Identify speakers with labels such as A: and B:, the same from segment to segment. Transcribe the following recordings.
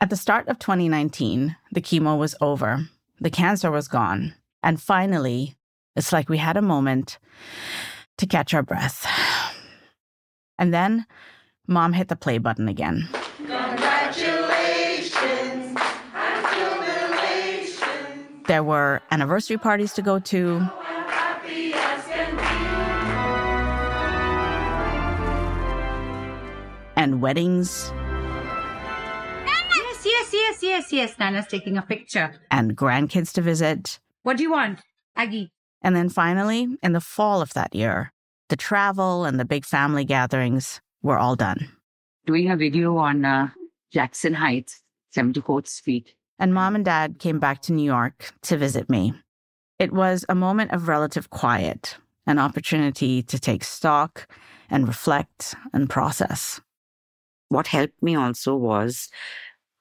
A: At the start of 2019, the chemo was over, the cancer was gone, and finally, it's like we had a moment to catch our breath. And then mom hit the play button again.
B: Congratulations jubilation.
A: There were anniversary parties to go to,
B: Happy as can
A: and weddings,
C: Yes, yes, yes, yes, yes. Nana's taking a picture.
A: and grandkids to visit.
C: What do you want, Aggie?
A: And then finally, in the fall of that year, the travel and the big family gatherings were all done.
D: doing a video on uh, Jackson Heights, 74th Street.
A: And mom and dad came back to New York to visit me. It was a moment of relative quiet, an opportunity to take stock and reflect and process.
E: what helped me also was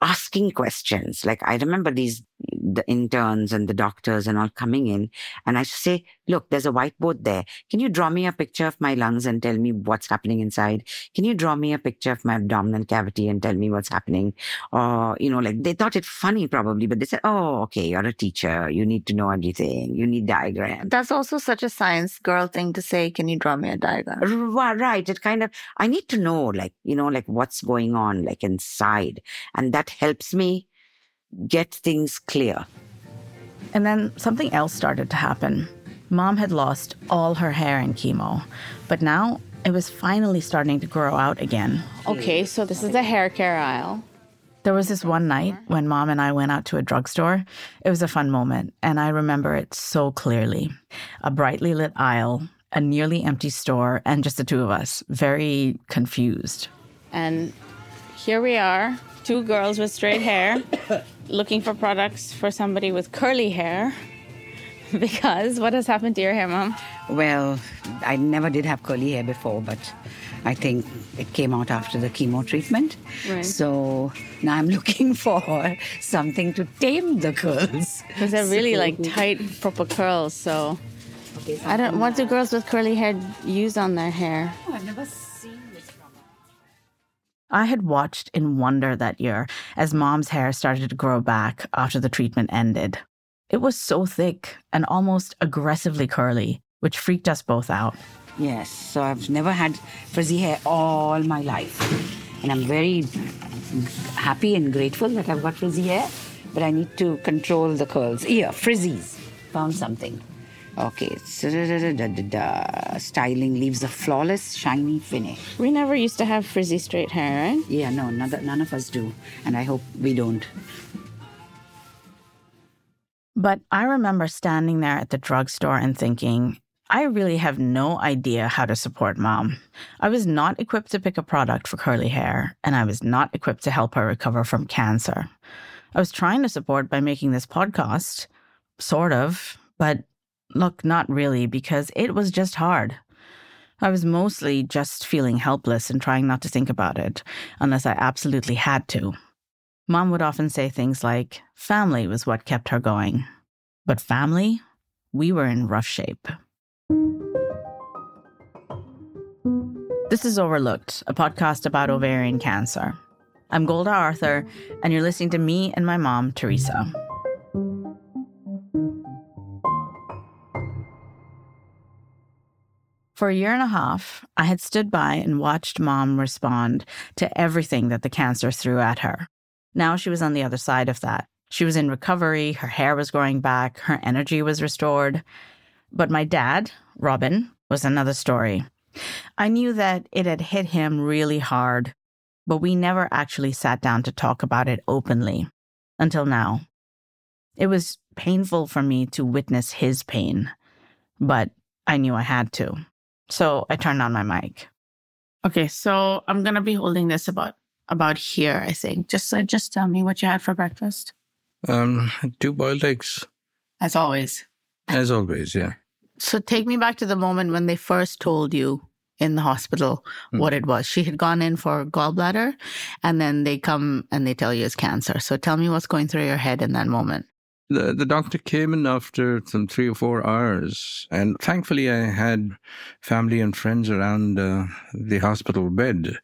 E: asking questions. Like I remember these the interns and the doctors and all coming in, and I say, "Look, there's a whiteboard there. Can you draw me a picture of my lungs and tell me what's happening inside? Can you draw me a picture of my abdominal cavity and tell me what's happening?" Or you know, like they thought it funny probably, but they said, "Oh, okay, you're a teacher. You need to know everything. You need diagrams."
F: That's also such a science girl thing to say. Can you draw me a diagram?
E: Right. It kind of, I need to know, like, you know, like what's going on, like inside. And that helps me get things clear.
A: And then something else started to happen. Mom had lost all her hair in chemo, but now it was finally starting to grow out again.
F: Okay, so this is the hair care aisle.
A: There was this one night when mom and I went out to a drugstore. It was a fun moment, and I remember it so clearly. A brightly lit aisle, a nearly empty store, and just the two of us, very confused.
F: And here we are, two girls with straight hair, looking for products for somebody with curly hair. Because what has happened to your hair, mom?
D: Well, I never did have curly hair before, but I think it came out after the chemo treatment.
F: Right.
D: So now I'm looking for something to tame the curls.
F: Because they're really like tight, proper curls. So I don't. What do girls with curly hair use on their hair?
D: Oh, I've never seen this from
A: I had watched in wonder that year as mom's hair started to grow back after the treatment ended. It was so thick and almost aggressively curly, which freaked us both out.
D: Yes, so I've never had frizzy hair all my life. And I'm very happy and grateful that I've got frizzy hair, but I need to control the curls. Here, frizzies. Found something. Okay, da, da, da. styling leaves a flawless, shiny finish.
F: We never used to have frizzy straight hair, right?
D: Yeah, no, none, none of us do. And I hope we don't.
A: But I remember standing there at the drugstore and thinking, I really have no idea how to support mom. I was not equipped to pick a product for curly hair, and I was not equipped to help her recover from cancer. I was trying to support by making this podcast, sort of, but look, not really, because it was just hard. I was mostly just feeling helpless and trying not to think about it, unless I absolutely had to. Mom would often say things like, family was what kept her going. But family, we were in rough shape. This is Overlooked, a podcast about ovarian cancer. I'm Golda Arthur, and you're listening to me and my mom, Teresa. For a year and a half, I had stood by and watched mom respond to everything that the cancer threw at her. Now she was on the other side of that. She was in recovery, her hair was growing back, her energy was restored. But my dad, Robin, was another story. I knew that it had hit him really hard, but we never actually sat down to talk about it openly until now. It was painful for me to witness his pain, but I knew I had to. So I turned on my mic. Okay, so I'm going to be holding this about about here, I think. Just so just tell me what you had for breakfast.
G: Um, two boiled eggs,
A: As always.
G: as always. Yeah.
A: So take me back to the moment when they first told you in the hospital what it was. She had gone in for gallbladder and then they come and they tell you it's cancer. So tell me what's going through your head in that moment.
G: The the doctor came in after some three or four hours, and thankfully I had family and friends around uh, the hospital bed,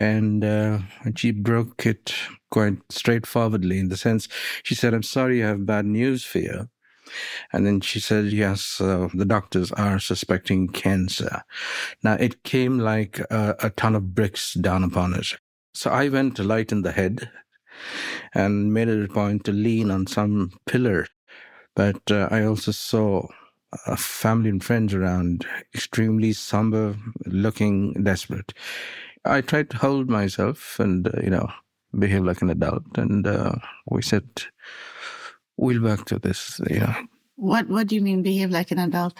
G: and uh, she broke it quite straightforwardly in the sense she said, I'm sorry, I have bad news for you. And then she said, Yes, uh, the doctors are suspecting cancer. Now, it came like a, a ton of bricks down upon us. So I went to lighten the head and made it a point to lean on some pillar. But uh, I also saw uh, family and friends around, extremely somber, looking desperate. I tried to hold myself and, uh, you know, behave like an adult. And uh, we said, we'll work through this, you know.
F: What What do you mean behave like an adult?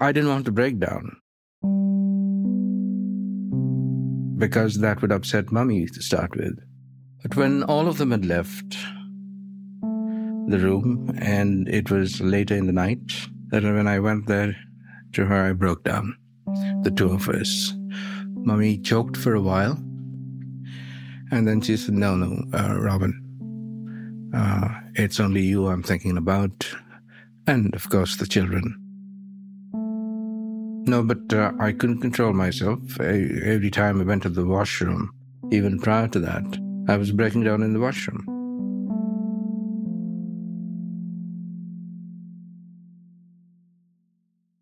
G: I didn't want to break down because that would upset mummy to start with. But when all of them had left the room and it was later in the night, then when I went there to her, I broke down. The two of us. Mummy choked for a while. And then she said, No, no, uh, Robin, uh, it's only you I'm thinking about. And of course, the children. No, but uh, I couldn't control myself. I, every time I went to the washroom, even prior to that, I was breaking down in the washroom.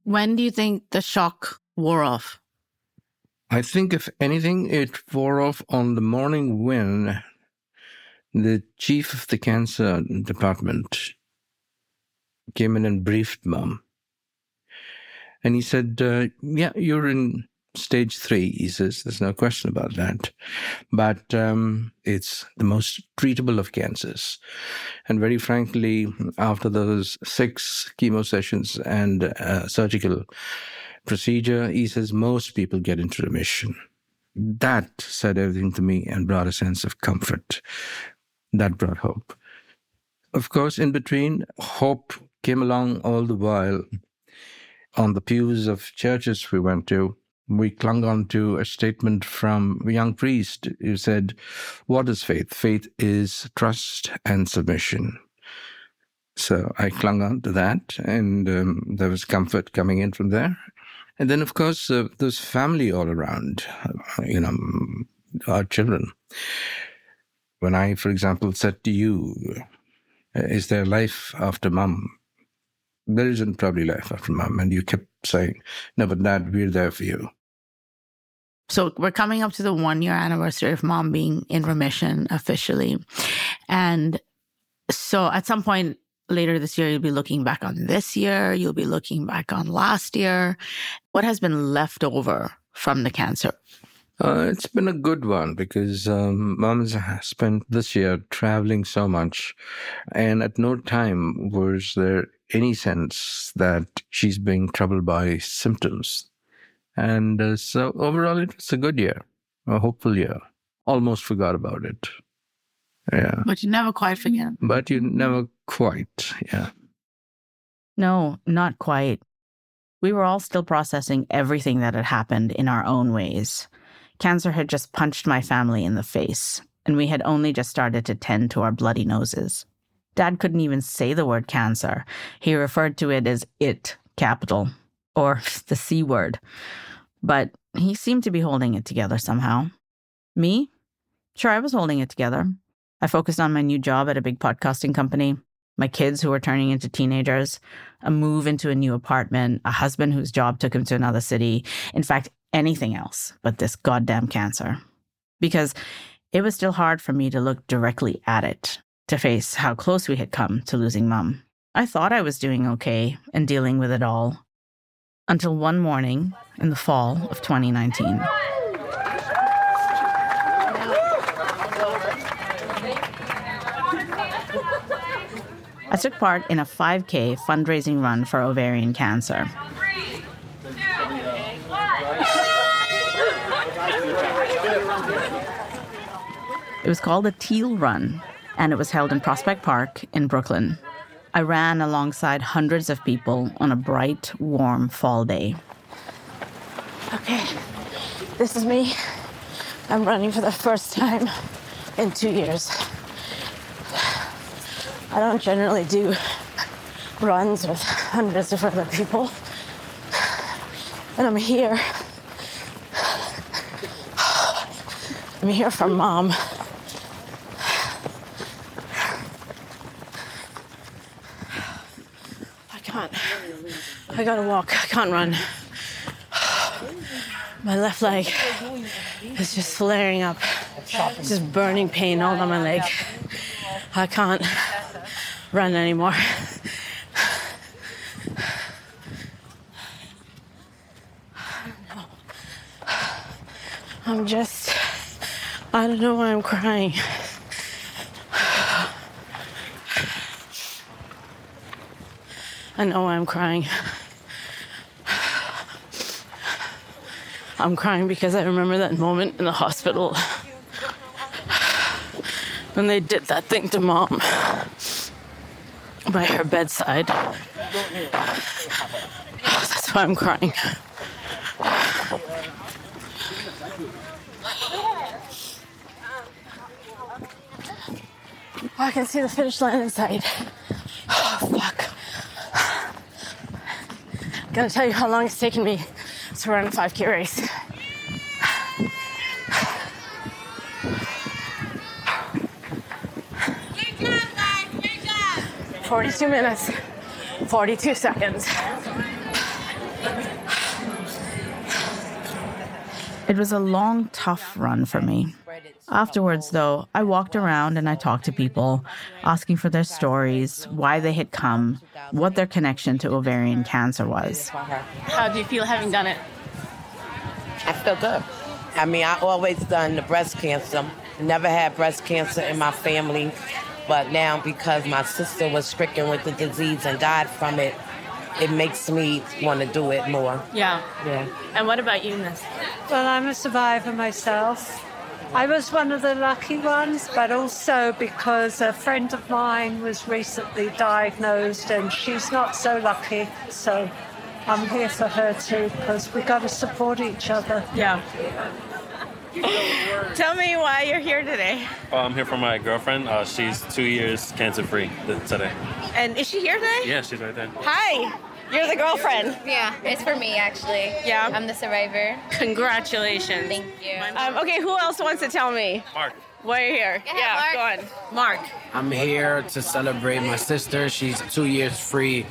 F: When do you think the shock wore off?
G: I think, if anything, it wore off on the morning when the chief of the cancer department came in and briefed mom. And he said, uh, Yeah, you're in stage three. He says, There's no question about that. But um, it's the most treatable of cancers. And very frankly, after those six chemo sessions and uh, surgical procedure, he says most people get into remission. That said everything to me and brought a sense of comfort. That brought hope. Of course, in between, hope came along all the while. On the pews of churches we went to, we clung on to a statement from a young priest who said, What is faith? Faith is trust and submission. So I clung on to that, and um, there was comfort coming in from there. And then, of course, uh, there's family all around, uh, you know, our children. When I, for example, said to you, Is there life after mum? There isn't probably life after mum. And you kept saying, No, but dad, we're there for you.
F: So we're coming up to the one year anniversary of mom being in remission officially. And so at some point later this year, you'll be looking back on this year, you'll be looking back on last year. What has been left over from the cancer?
G: Uh, it's been a good one because um, mom's spent this year traveling so much, and at no time was there any sense that she's being troubled by symptoms. And uh, so overall, it was a good year, a hopeful year. Almost forgot about it. Yeah.
F: But you never quite forget.
G: But you never quite, yeah.
A: No, not quite. We were all still processing everything that had happened in our own ways. Cancer had just punched my family in the face, and we had only just started to tend to our bloody noses. Dad couldn't even say the word cancer. He referred to it as it, capital, or the C word. But he seemed to be holding it together somehow. Me? Sure, I was holding it together. I focused on my new job at a big podcasting company, my kids who were turning into teenagers, a move into a new apartment, a husband whose job took him to another city. In fact, anything else but this goddamn cancer. Because it was still hard for me to look directly at it, to face how close we had come to losing mum. I thought I was doing okay and dealing with it all. Until one morning in the fall of 2019. I took part in a 5K fundraising run for ovarian cancer. It was called the Teal Run, and it was held in Prospect Park in Brooklyn. I ran alongside hundreds of people on a bright, warm fall day.
F: Okay, this is me. I'm running for the first time in two years. I don't generally do runs with hundreds of other people. And I'm here. I'm here for mom. can't. I gotta walk. I can't run. My left leg is just flaring up. Just burning pain all down my leg. I can't run anymore. I'm just, I don't know why I'm crying. I know why I'm crying. I'm crying because I remember that moment in the hospital when they did that thing to mom by her bedside. That's why I'm crying. Oh, I can see the finish line inside. Oh, fuck. Gonna tell you how long it's taken me to run a 5K race. Forty-two minutes, forty-two seconds.
A: It was a long, tough run for me. Afterwards, though, I walked around and I talked to people, asking for their stories, why they had come, what their connection to ovarian cancer was.
F: How do you feel having done it?
H: I feel good. I mean, I always done the breast cancer. Never had breast cancer in my family, but now because my sister was stricken with the disease and died from it, it makes me want to do it more.
F: Yeah.
H: Yeah.
F: And what about you, Miss?
I: Well, I'm a survivor myself. I was one of the lucky ones, but also because a friend of mine was recently diagnosed and she's not so lucky. So I'm here for her too because we got to support each other.
F: Yeah. Tell me why you're here today.
J: Oh, I'm here for my girlfriend. Uh, she's two years cancer free today.
F: And is she here today?
J: Yeah, she's right there.
F: Hi. You're the girlfriend.
K: Yeah, it's for me actually.
F: Yeah.
K: I'm the survivor.
F: Congratulations.
K: Thank you.
F: Um, okay, who else wants to tell me
J: Mark.
F: why are you're here?
K: Go ahead,
F: yeah,
K: Mark.
F: go on. Mark.
L: I'm here to celebrate my sister. She's two years free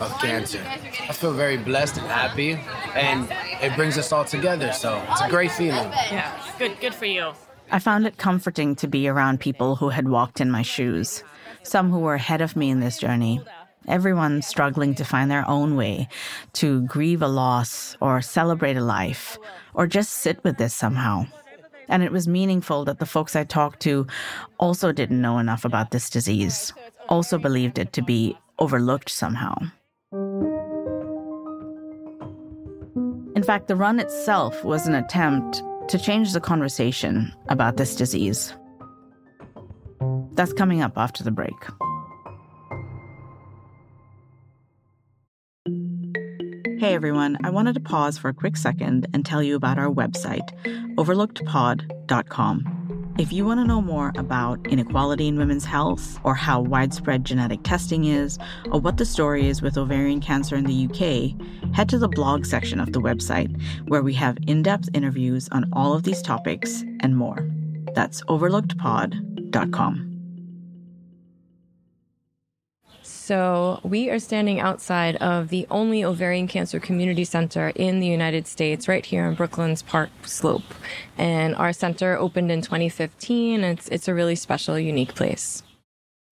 L: of cancer. I feel very blessed and happy, and it brings us all together. So it's a great feeling.
F: Yeah. Good. Good for you.
A: I found it comforting to be around people who had walked in my shoes, some who were ahead of me in this journey. Everyone struggling to find their own way to grieve a loss or celebrate a life or just sit with this somehow. And it was meaningful that the folks I talked to also didn't know enough about this disease, also believed it to be overlooked somehow. In fact, the run itself was an attempt to change the conversation about this disease. That's coming up after the break. Hey everyone, I wanted to pause for a quick second and tell you about our website, overlookedpod.com. If you want to know more about inequality in women's health, or how widespread genetic testing is, or what the story is with ovarian cancer in the UK, head to the blog section of the website, where we have in depth interviews on all of these topics and more. That's overlookedpod.com.
M: So, we are standing outside of the only ovarian cancer community center in the United States, right here in Brooklyn's Park Slope. And our center opened in 2015. It's, it's a really special, unique place.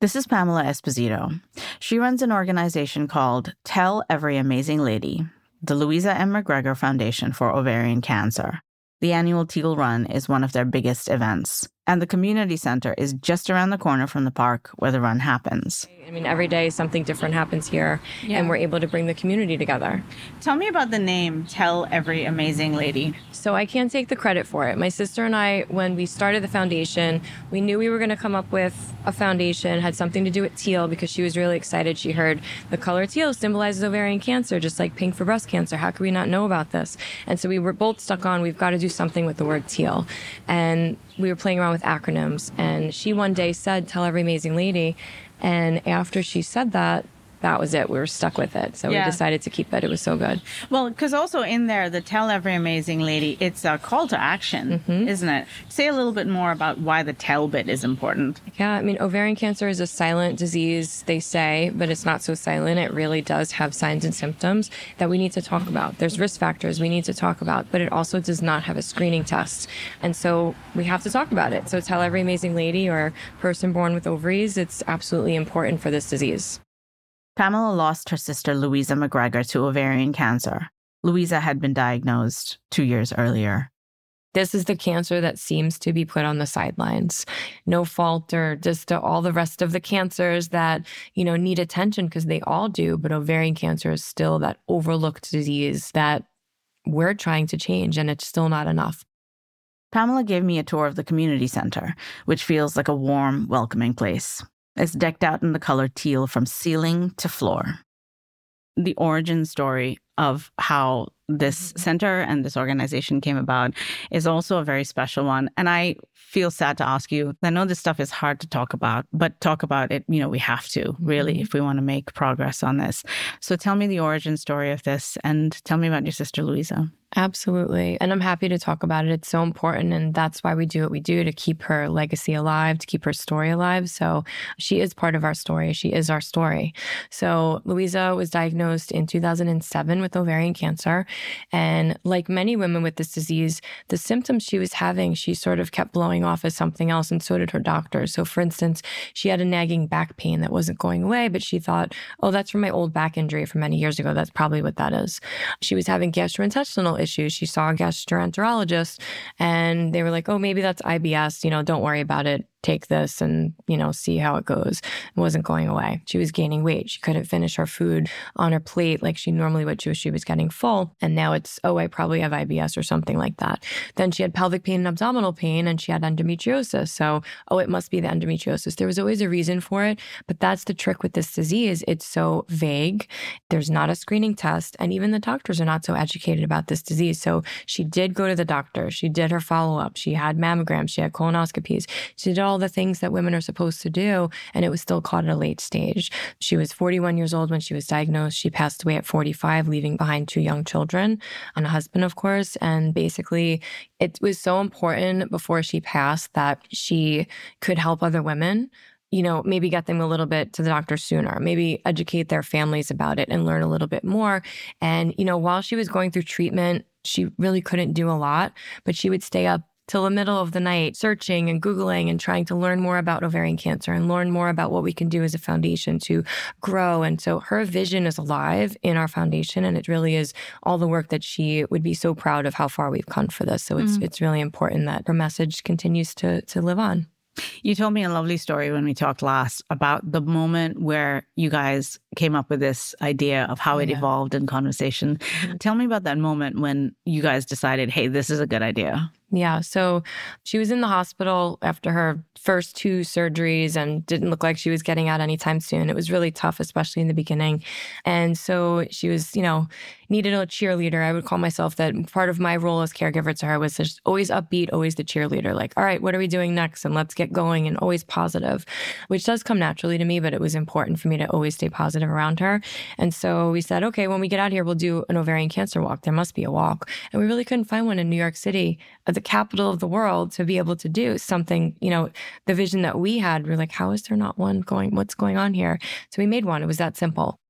A: This is Pamela Esposito. She runs an organization called Tell Every Amazing Lady, the Louisa M. McGregor Foundation for Ovarian Cancer. The annual Teal Run is one of their biggest events, and the community center is just around the corner from the park where the run happens.
M: I mean, every day something different happens here,
F: Yeah.
M: and we're able to bring the community together.
F: Tell me about the name Tell Every Amazing Lady.
M: So I can't take the credit for it. My sister and I, when we started the foundation, we knew we were going to come up with a foundation, had something to do with teal because she was really excited. She heard the color teal symbolizes ovarian cancer, just like pink for breast cancer. How could we not know about this? And so we were both stuck on, we've got to do something with the word teal. And we were playing around with acronyms. And she one day said, Tell every amazing lady. And after she said that, that was it. We were stuck with it. So
F: Yeah.
M: we decided to keep it. It was so good.
F: Well, because also in there, the Tell Every Amazing Lady, it's a call to action,
M: Mm-hmm.
F: isn't it? Say a little bit more about why the tell bit is important.
M: Yeah, I mean, ovarian cancer is a silent disease, they say, but it's not so silent. It really does have signs and symptoms that we need to talk about. There's risk factors we need to talk about, but it also does not have a screening test. And so we have to talk about it. So tell every amazing lady or person born with ovaries, it's absolutely important for this disease.
A: Pamela lost her sister Louisa McGregor to ovarian cancer. Louisa had been diagnosed two years earlier.
M: This is the cancer that seems to be put on the sidelines. No fault or just to all the rest of the cancers that, you know, need attention because they all do, but ovarian cancer is still that overlooked disease that we're trying to change and it's still not enough.
A: Pamela gave me a tour of the community center, which feels like a warm, welcoming place. It's decked out in the color teal from ceiling to floor. The origin story of how this center and this organization came about is also a very special one. And I feel sad to ask you. I know this stuff is hard to talk about, but talk about it, you know, we have to really mm-hmm. if we want to make progress on this. So tell me the origin story of this and tell me about your sister Louisa.
M: Absolutely. And I'm happy to talk about it. It's so important. And that's why we do what we do to keep her legacy alive, to keep her story alive. So she is part of our story. She is our story. So Louisa was diagnosed in 2007 with ovarian cancer. And like many women with this disease, the symptoms she was having, she sort of kept blowing off as something else. And so did her doctor. So, for instance, she had a nagging back pain that wasn't going away, but she thought, oh, that's from my old back injury from many years ago. That's probably what that is. She was having gastrointestinal issues. She saw a gastroenterologist and they were like, oh, maybe that's IBS. You know, don't worry about it. Take this and, you know, see how it goes. It wasn't going away. She was gaining weight. She couldn't finish her food on her plate like she normally would. She was, she was getting full. And now it's, oh, I probably have IBS or something like that. Then she had pelvic pain and abdominal pain and she had endometriosis. So, oh, it must be the endometriosis. There was always a reason for it. But that's the trick with this disease. It's so vague. There's not a screening test. And even the doctors are not so educated about this disease. So she did go to the doctor. She did her follow up. She had mammograms. She had colonoscopies. She did all the things that women are supposed to do. And it was still caught at a late stage. She was 41 years old when she was diagnosed. She passed away at 45, leaving behind two young children and a husband, of course. And basically, it was so important before she passed that she could help other women you know, maybe get them a little bit to the doctor sooner, maybe educate their families about it and learn a little bit more. And, you know, while she was going through treatment, she really couldn't do a lot, but she would stay up till the middle of the night searching and Googling and trying to learn more about ovarian cancer and learn more about what we can do as a foundation to grow. And so her vision is alive in our foundation. And it really is all the work that she would be so proud of how far we've come for this. So it's
A: Mm.
M: it's really important that her message continues to to live on.
A: You told me a lovely story when we talked last about the moment where you guys came up with this idea of how it
M: Yeah.
A: evolved in conversation. Tell me about that moment when you guys decided, hey, this is a good idea.
M: Yeah. So she was in the hospital after her first two surgeries and didn't look like she was getting out anytime soon. It was really tough, especially in the beginning. And so she was, you know, needed a cheerleader. I would call myself that part of my role as caregiver to her was just always upbeat, always the cheerleader. Like, all right, what are we doing next? And let's get going and always positive, which does come naturally to me, but it was important for me to always stay positive around her. And so we said, okay, when we get out here, we'll do an ovarian cancer walk. There must be a walk. And we really couldn't find one in New York City, the capital of the world, to be able to do something, you know, the vision that we had. We are like, how is there not one going? What's going on here? So we made one. It was that simple.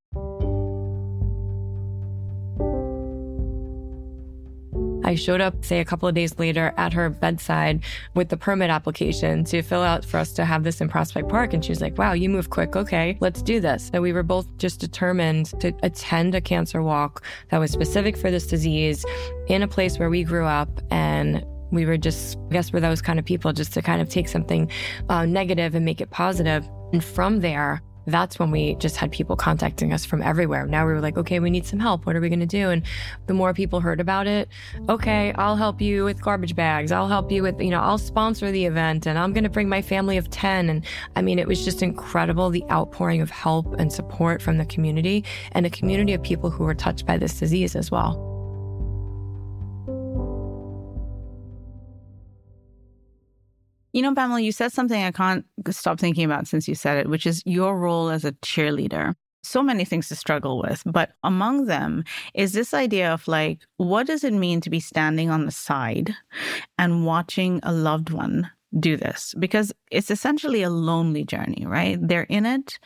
M: I showed up, say, a couple of days later at her bedside with the permit application to fill out for us to have this in Prospect Park. And she was like, wow, you move quick. Okay, let's do this. So we were both just determined to attend a cancer walk that was specific for this disease in a place where we grew up. And we were just, I guess, we're those kind of people just to kind of take something uh, negative and make it positive. And from there, that's when we just had people contacting us from everywhere. Now we were like, okay, we need some help. What are we going to do? And the more people heard about it, okay, I'll help you with garbage bags. I'll help you with, you know, I'll sponsor the event and I'm going to bring my family of 10. And I mean, it was just incredible the outpouring of help and support from the community and a community of people who were touched by this disease as well.
A: You know, Pamela, you said something I can't stop thinking about since you said it, which is your role as a cheerleader. so many things to struggle with, but among them is this idea of like, what does it mean to be standing on the side and watching a loved one do this? Because it's essentially a lonely journey, right? They're in it,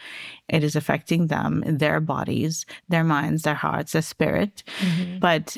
A: it is affecting them, their bodies, their minds, their hearts, their spirit.
M: Mm-hmm.
A: But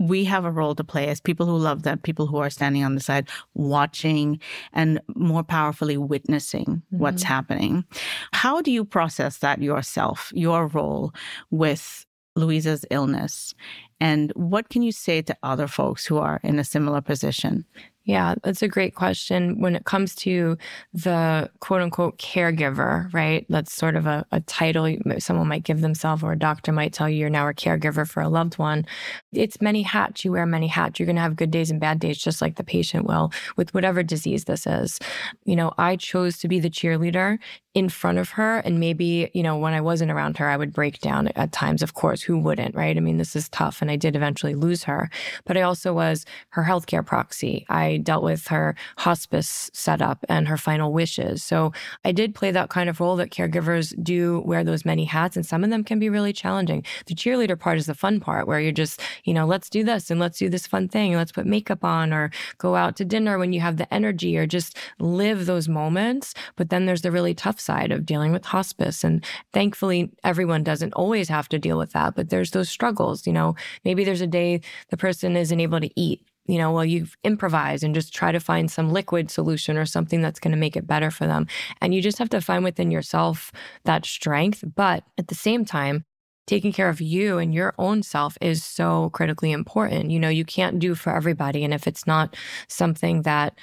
A: we have a role to play as people who love them, people who are standing on the side, watching and more powerfully witnessing what's mm-hmm. happening. How do you process that yourself, your role with Louisa's illness? And what can you say to other folks who are in a similar position?
M: Yeah, that's a great question. When it comes to the quote unquote caregiver, right? That's sort of a, a title someone might give themselves, or a doctor might tell you you're now a caregiver for a loved one. It's many hats. You wear many hats. You're going to have good days and bad days, just like the patient will with whatever disease this is. You know, I chose to be the cheerleader in front of her. And maybe, you know, when I wasn't around her, I would break down at times. Of course, who wouldn't, right? I mean, this is tough. And I did eventually lose her. But I also was her healthcare proxy. I dealt with her hospice setup and her final wishes. So I did play that kind of role that caregivers do wear those many hats. And some of them can be really challenging. The cheerleader part is the fun part where you're just, you know, let's do this and let's do this fun thing. and Let's put makeup on or go out to dinner when you have the energy or just live those moments. But then there's the really tough side of dealing with hospice. And thankfully, everyone doesn't always have to deal with that, but there's those struggles. You know, maybe there's a day the person isn't able to eat. You know, well, you improvise and just try to find some liquid solution or something that's going to make it better for them. And you just have to find within yourself that strength. But at the same time, taking care of you and your own self is so critically important. You know, you can't do for everybody. And if it's not something that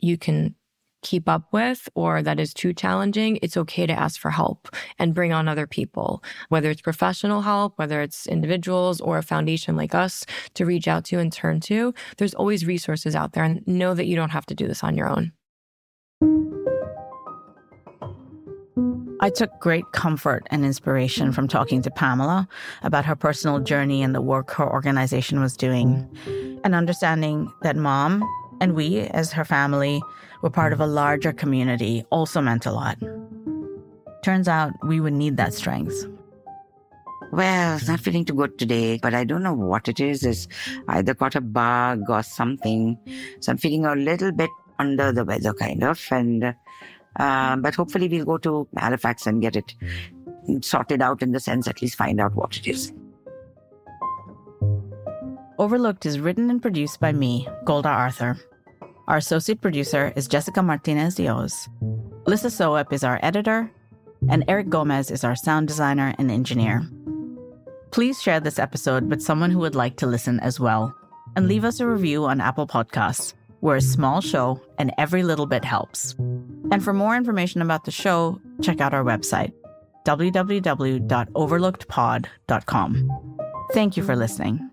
M: you can keep up with or that is too challenging, it's okay to ask for help and bring on other people, whether it's professional help, whether it's individuals or a foundation like us to reach out to and turn to. There's always resources out there and know that you don't have to do this on your own.
A: I took great comfort and inspiration from talking to Pamela about her personal journey and the work her organization was doing, and understanding that mom and we, as her family, were part of a larger community also meant a lot. Turns out we would need that strength.
E: Well, it's not feeling too good today, but I don't know what it is. It's either caught a bug or something. So I'm feeling a little bit under the weather, kind of. And, uh, but hopefully we'll go to Halifax and get it sorted out in the sense, at least find out what it is.
A: Overlooked is written and produced by me, Golda Arthur. Our associate producer is Jessica Martinez Dios. Lissa Soep is our editor, and Eric Gomez is our sound designer and engineer. Please share this episode with someone who would like to listen as well, and leave us a review on Apple Podcasts. We're a small show, and every little bit helps. And for more information about the show, check out our website, www.overlookedpod.com. Thank you for listening.